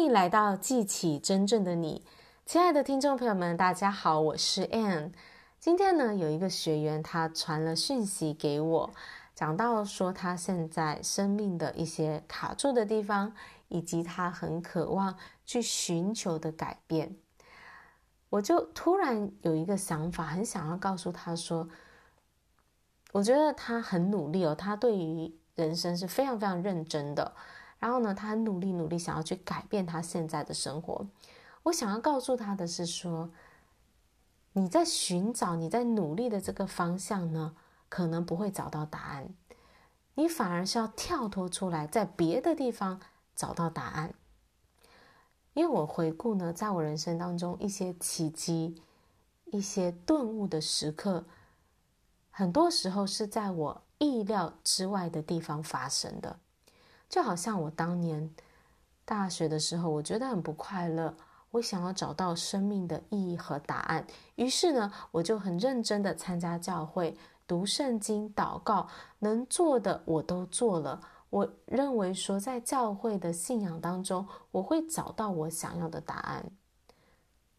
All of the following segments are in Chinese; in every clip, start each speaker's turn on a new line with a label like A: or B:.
A: 欢迎来到记起真正的你，亲爱的听众朋友们，大家好，我是 Ann。今天呢，有一个学员他传了讯息给我，讲到说他现在生命的一些卡住的地方，以及他很渴望去寻求的改变。我就突然有一个想法，很想要告诉他说，我觉得他很努力哦，他对于人生是非常非常认真的。然后呢，他很努力努力，想要去改变他现在的生活。我想要告诉他的是说，你在寻找、你在努力的这个方向呢，可能不会找到答案，你反而是要跳脱出来，在别的地方找到答案。因为我回顾呢，在我人生当中一些奇迹、一些顿悟的时刻，很多时候是在我意料之外的地方发生的。就好像我当年大学的时候，我觉得很不快乐，我想要找到生命的意义和答案。于是呢，我就很认真的参加教会、读圣经、祷告，能做的我都做了。我认为说，在教会的信仰当中，我会找到我想要的答案。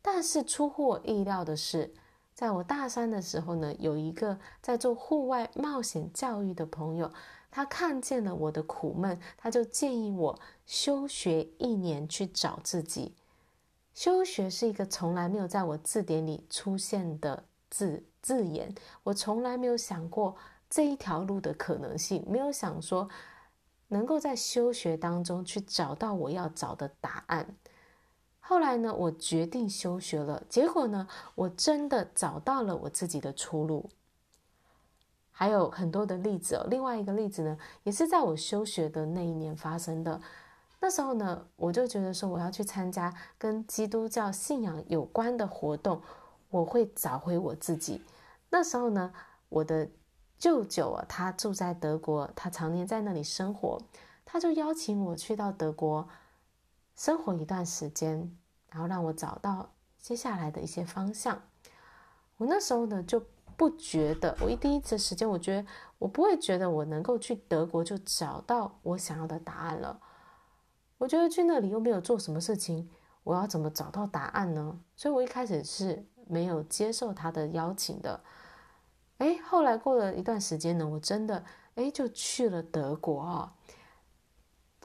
A: 但是出乎我意料的是，在我大三的时候呢，有一个在做户外冒险教育的朋友。他看见了我的苦闷，他就建议我休学一年去找自己。休学是一个从来没有在我字典里出现的字字眼，我从来没有想过这一条路的可能性，没有想说能够在休学当中去找到我要找的答案。后来呢，我决定休学了，结果呢，我真的找到了我自己的出路。还有很多的例子哦。另外一个例子呢，也是在我休学的那一年发生的。那时候呢，我就觉得说我要去参加跟基督教信仰有关的活动，我会找回我自己。那时候呢，我的舅舅啊，他住在德国，他常年在那里生活，他就邀请我去到德国生活一段时间，然后让我找到接下来的一些方向。我那时候呢，就。不觉得，我一第一次时间，我觉得我不会觉得我能够去德国就找到我想要的答案了。我觉得去那里又没有做什么事情，我要怎么找到答案呢？所以我一开始是没有接受他的邀请的。哎，后来过了一段时间呢，我真的哎就去了德国哦。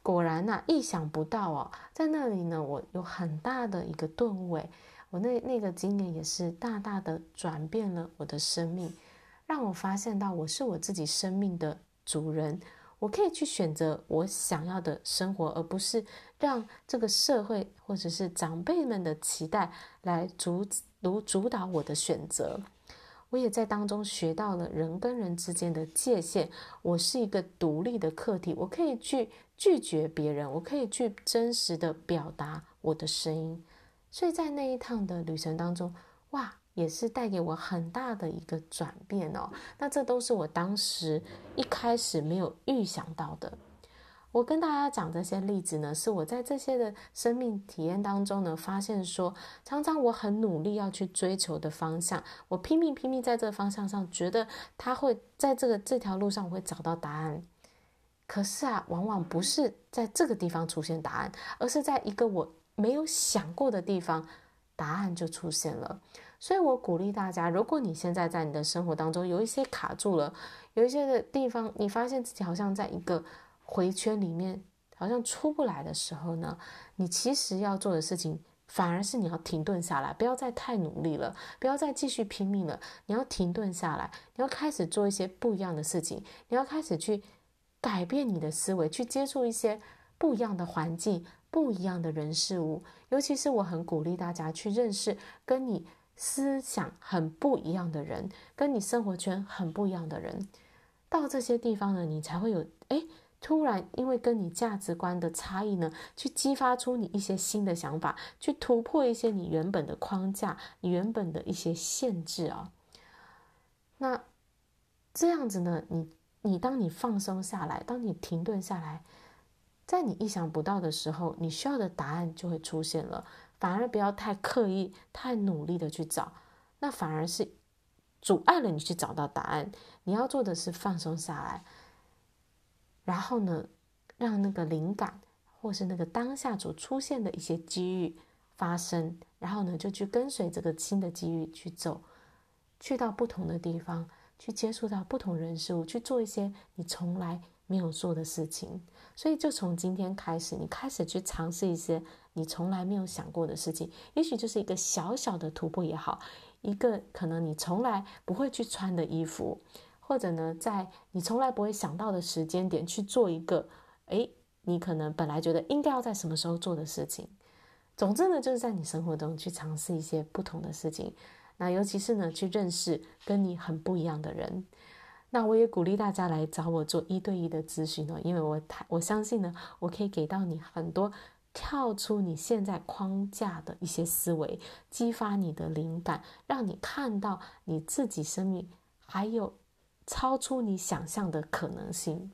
A: 果然呐，意想不到哦，在那里呢，我有很大的一个顿悟。我那那个经验也是大大的转变了我的生命，让我发现到我是我自己生命的主人，我可以去选择我想要的生活，而不是让这个社会或者是长辈们的期待来主主主导我的选择。我也在当中学到了人跟人之间的界限，我是一个独立的客体，我可以去拒绝别人，我可以去真实的表达我的声音。所以在那一趟的旅程当中，哇，也是带给我很大的一个转变哦。那这都是我当时一开始没有预想到的。我跟大家讲这些例子呢，是我在这些的生命体验当中呢，发现说，常常我很努力要去追求的方向，我拼命拼命在这个方向上，觉得他会在这个这条路上我会找到答案。可是啊，往往不是在这个地方出现答案，而是在一个我。没有想过的地方，答案就出现了。所以我鼓励大家，如果你现在在你的生活当中有一些卡住了，有一些的地方，你发现自己好像在一个回圈里面，好像出不来的时候呢，你其实要做的事情，反而是你要停顿下来，不要再太努力了，不要再继续拼命了。你要停顿下来，你要开始做一些不一样的事情，你要开始去改变你的思维，去接触一些不一样的环境。不一样的人事物，尤其是我很鼓励大家去认识跟你思想很不一样的人，跟你生活圈很不一样的人。到这些地方呢，你才会有哎，突然因为跟你价值观的差异呢，去激发出你一些新的想法，去突破一些你原本的框架，你原本的一些限制啊。那这样子呢，你你当你放松下来，当你停顿下来。在你意想不到的时候，你需要的答案就会出现了。反而不要太刻意、太努力的去找，那反而是阻碍了你去找到答案。你要做的是放松下来，然后呢，让那个灵感，或是那个当下所出现的一些机遇发生，然后呢，就去跟随这个新的机遇去走，去到不同的地方，去接触到不同人事物，去做一些你从来没有做的事情。所以，就从今天开始，你开始去尝试一些你从来没有想过的事情，也许就是一个小小的突破也好，一个可能你从来不会去穿的衣服，或者呢，在你从来不会想到的时间点去做一个，诶，你可能本来觉得应该要在什么时候做的事情。总之呢，就是在你生活中去尝试一些不同的事情，那尤其是呢，去认识跟你很不一样的人。那我也鼓励大家来找我做一对一的咨询哦，因为我太我相信呢，我可以给到你很多跳出你现在框架的一些思维，激发你的灵感，让你看到你自己生命还有超出你想象的可能性。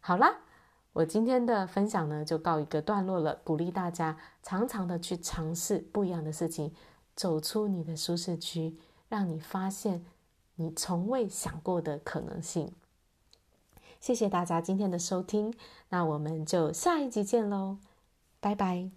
A: 好啦，我今天的分享呢就告一个段落了，鼓励大家常常的去尝试不一样的事情，走出你的舒适区，让你发现。你从未想过的可能性。谢谢大家今天的收听，那我们就下一集见喽，拜拜。